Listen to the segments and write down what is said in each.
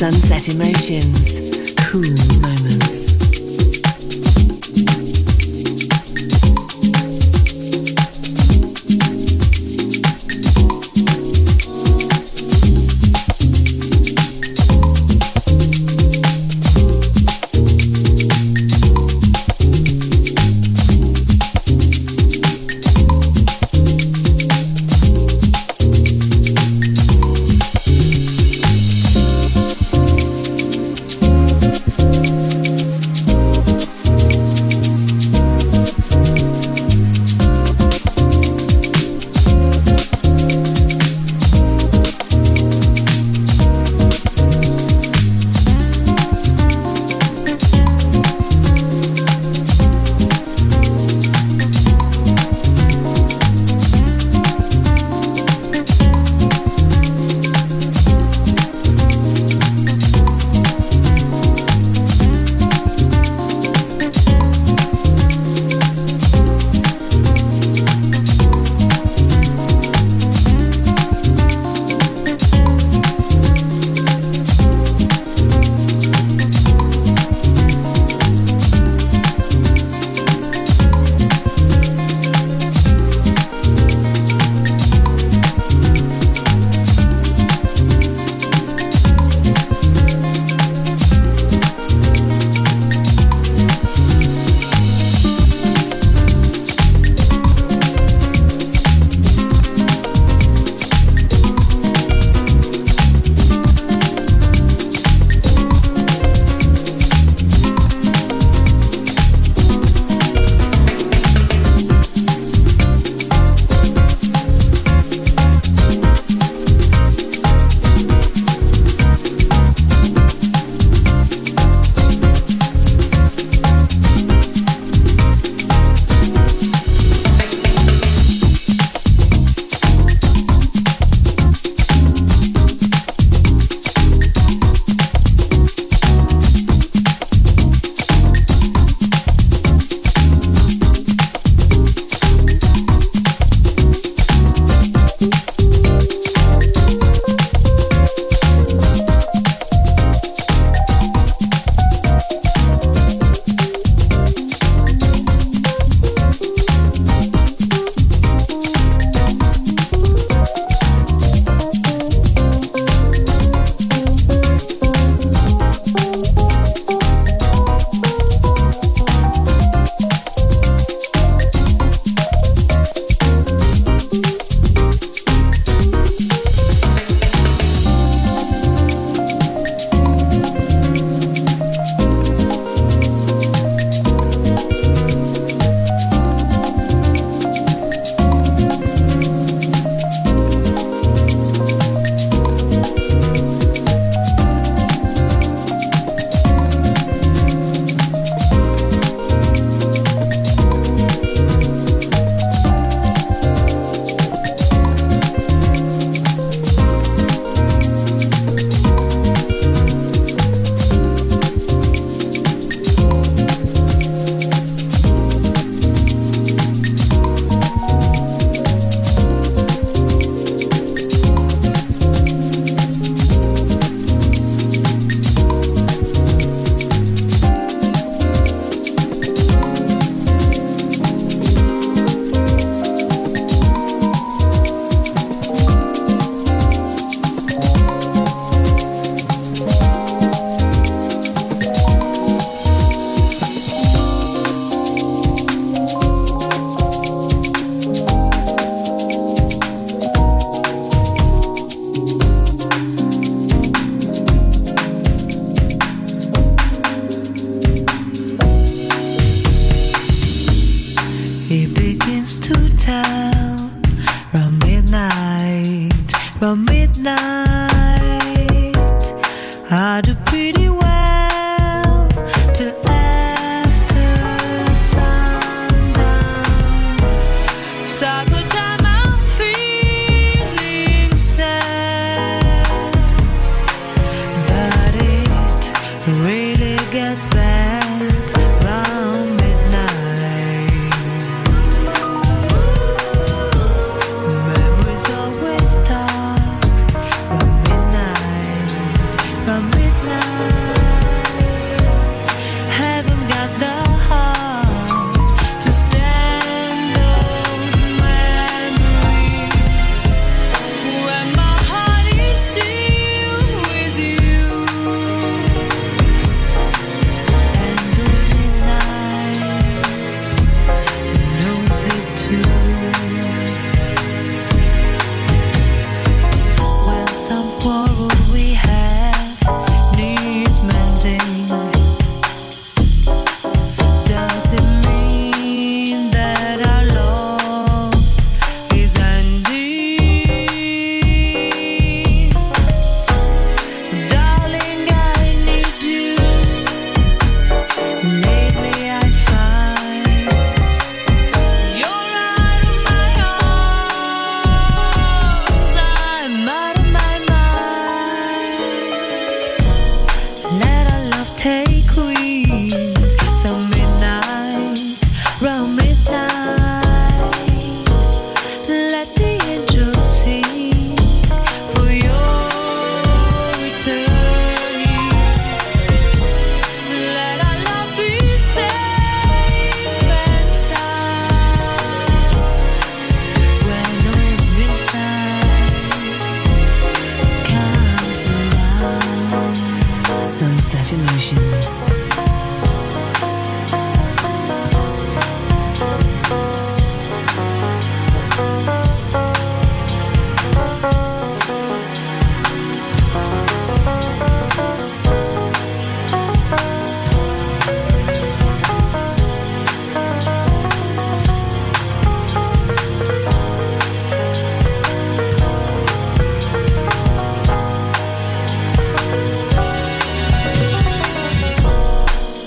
Sunset Emotions, cool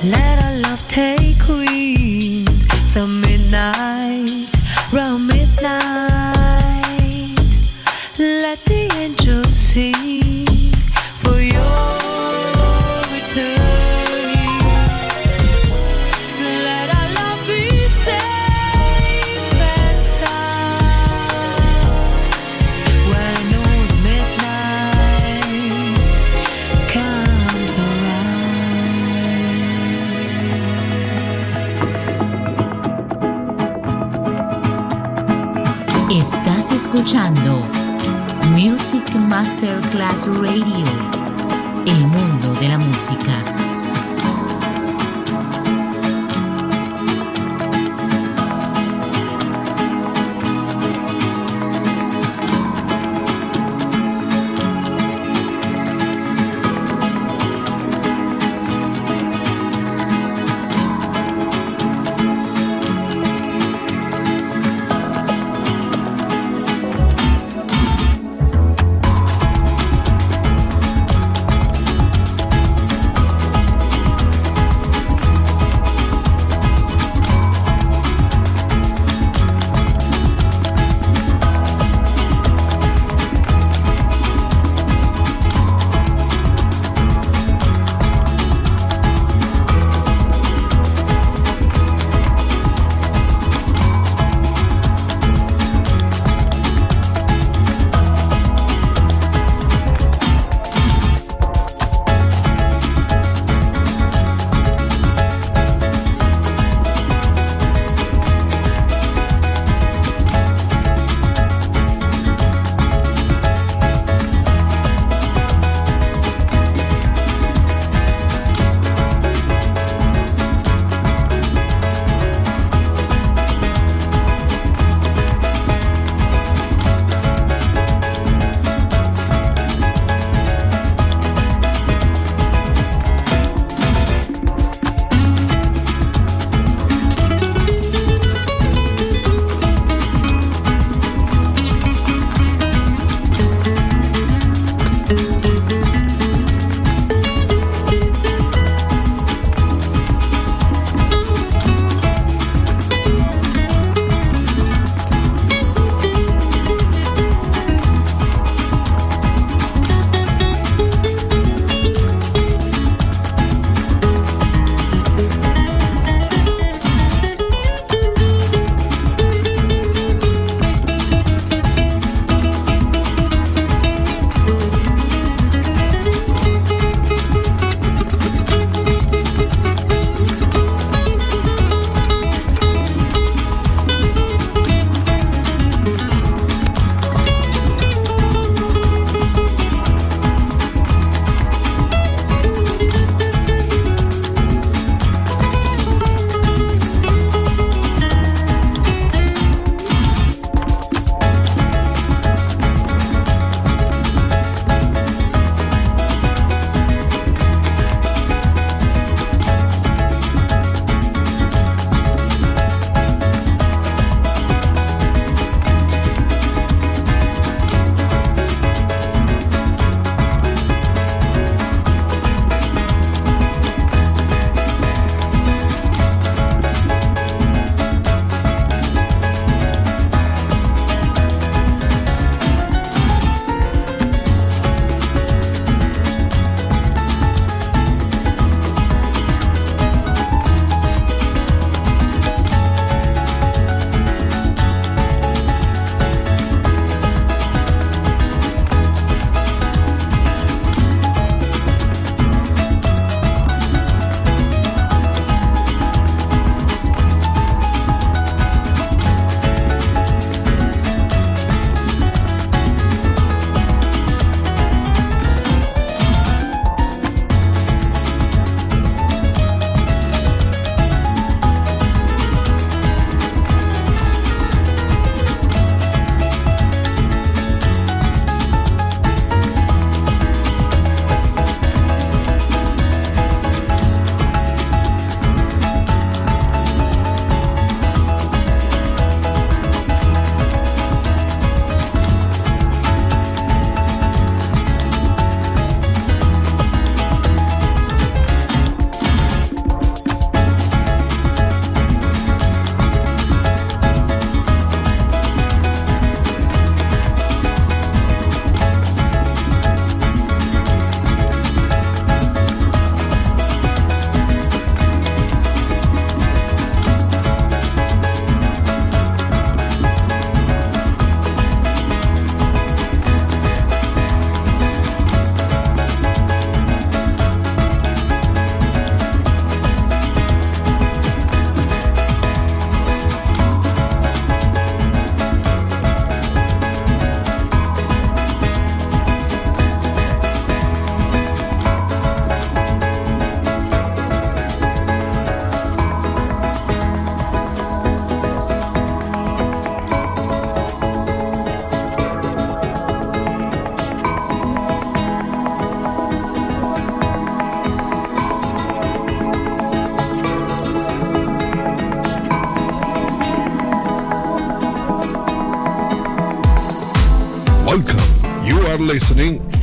Let our love take wing till midnight. escuchando Music Masterclass Radio, el mundo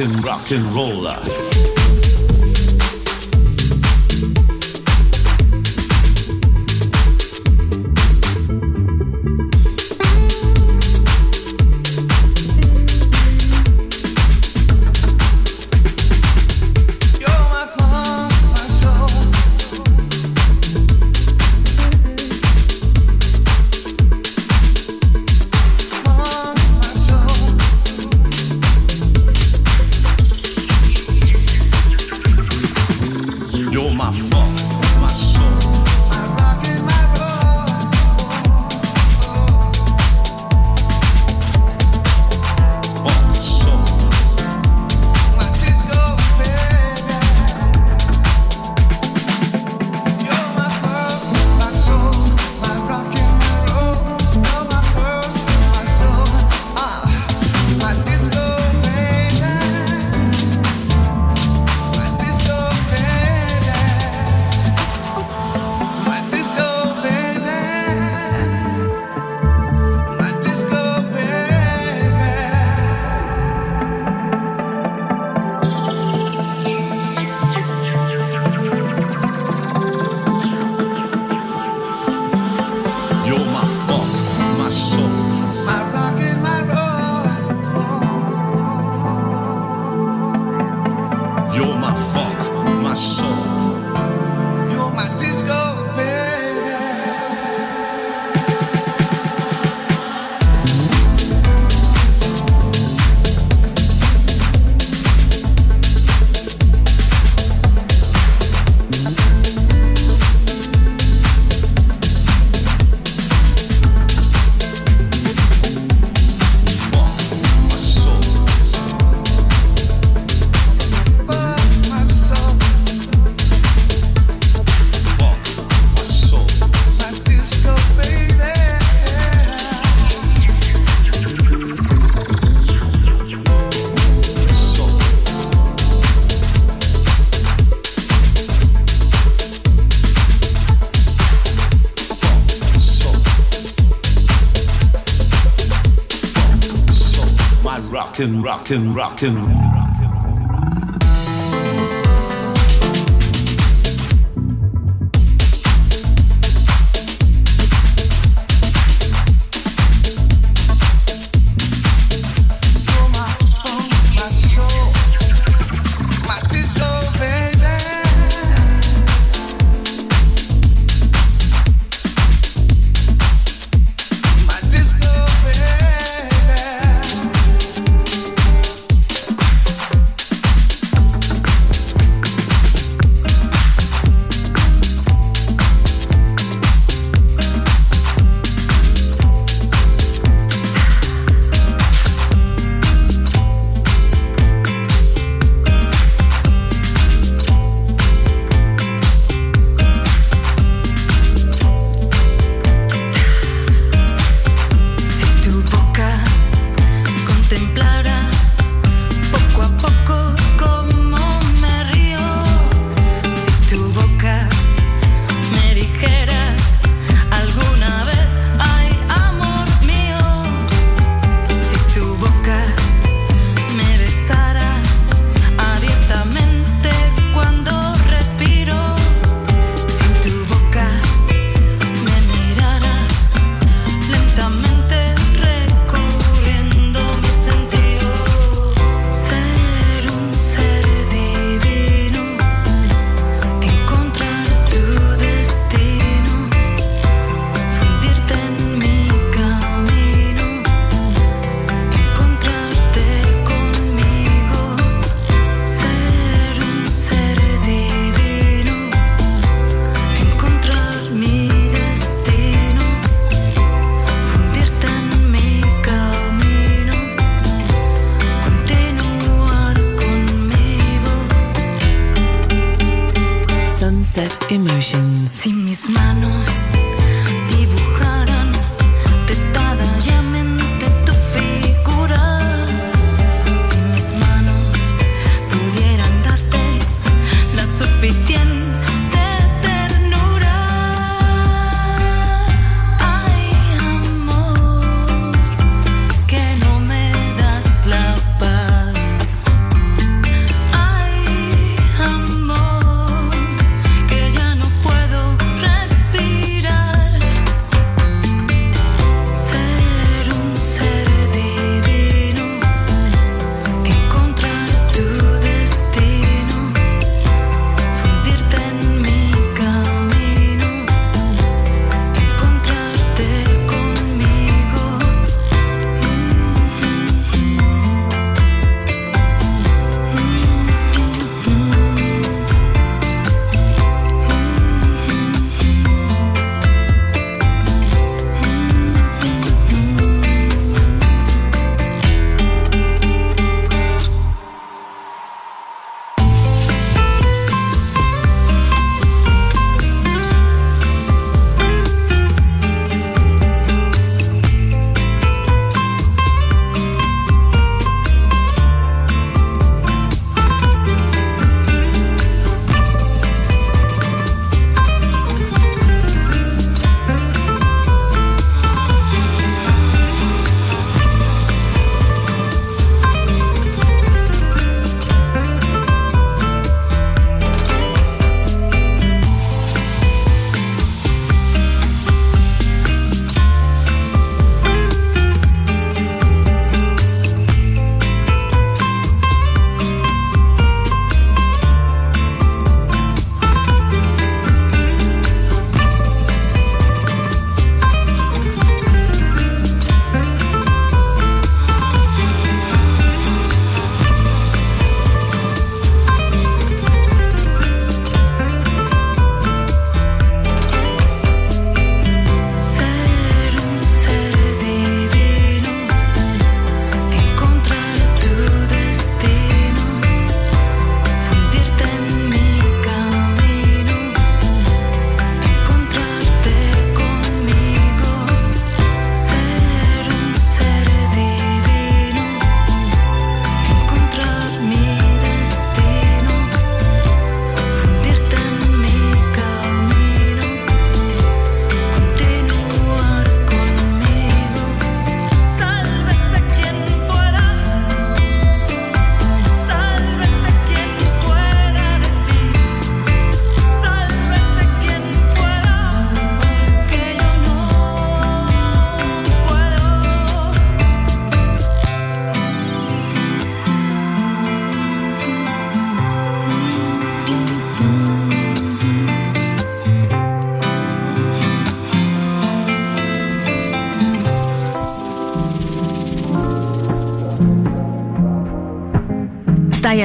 Rockin', and roller. Rockin', rockin', rockin'.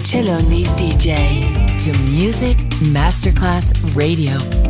Celloni DJ. To Music Masterclass Radio.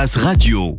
Radio,